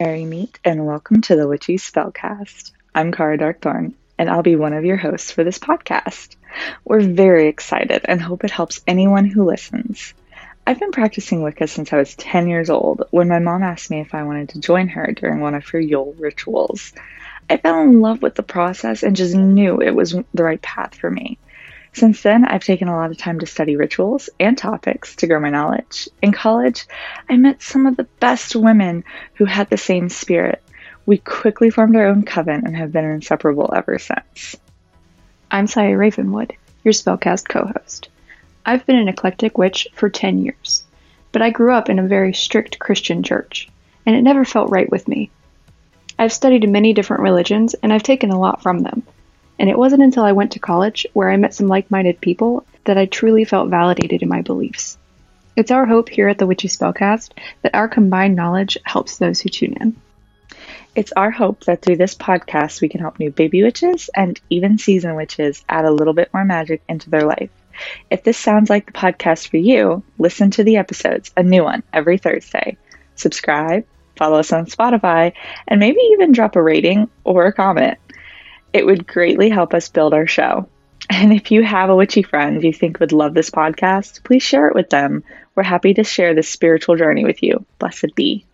Merry meet and welcome to the Witchy Spellcast. I'm Cara Darkthorn, and I'll be one of your hosts for this podcast. We're very excited and hope it helps anyone who listens. I've been practicing Wicca since I was 10 years old when my mom asked me if I wanted to join her during one of her Yule rituals. I fell in love with the process and just knew it was the right path for me. Since then, I've taken a lot of time to study rituals and topics to grow my knowledge. In college, I met some of the best women who had the same spirit. We quickly formed our own coven and have been inseparable ever since. I'm Sia Ravenwood, your Spellcast co host. I've been an eclectic witch for 10 years, but I grew up in a very strict Christian church, and it never felt right with me. I've studied many different religions, and I've taken a lot from them. And it wasn't until I went to college, where I met some like minded people, that I truly felt validated in my beliefs. It's our hope here at the Witchy Spellcast that our combined knowledge helps those who tune in. It's our hope that through this podcast, we can help new baby witches and even seasoned witches add a little bit more magic into their life. If this sounds like the podcast for you, listen to the episodes, a new one every Thursday. Subscribe, follow us on Spotify, and maybe even drop a rating or a comment. It would greatly help us build our show. And if you have a witchy friend you think would love this podcast, please share it with them. We're happy to share this spiritual journey with you. Blessed be.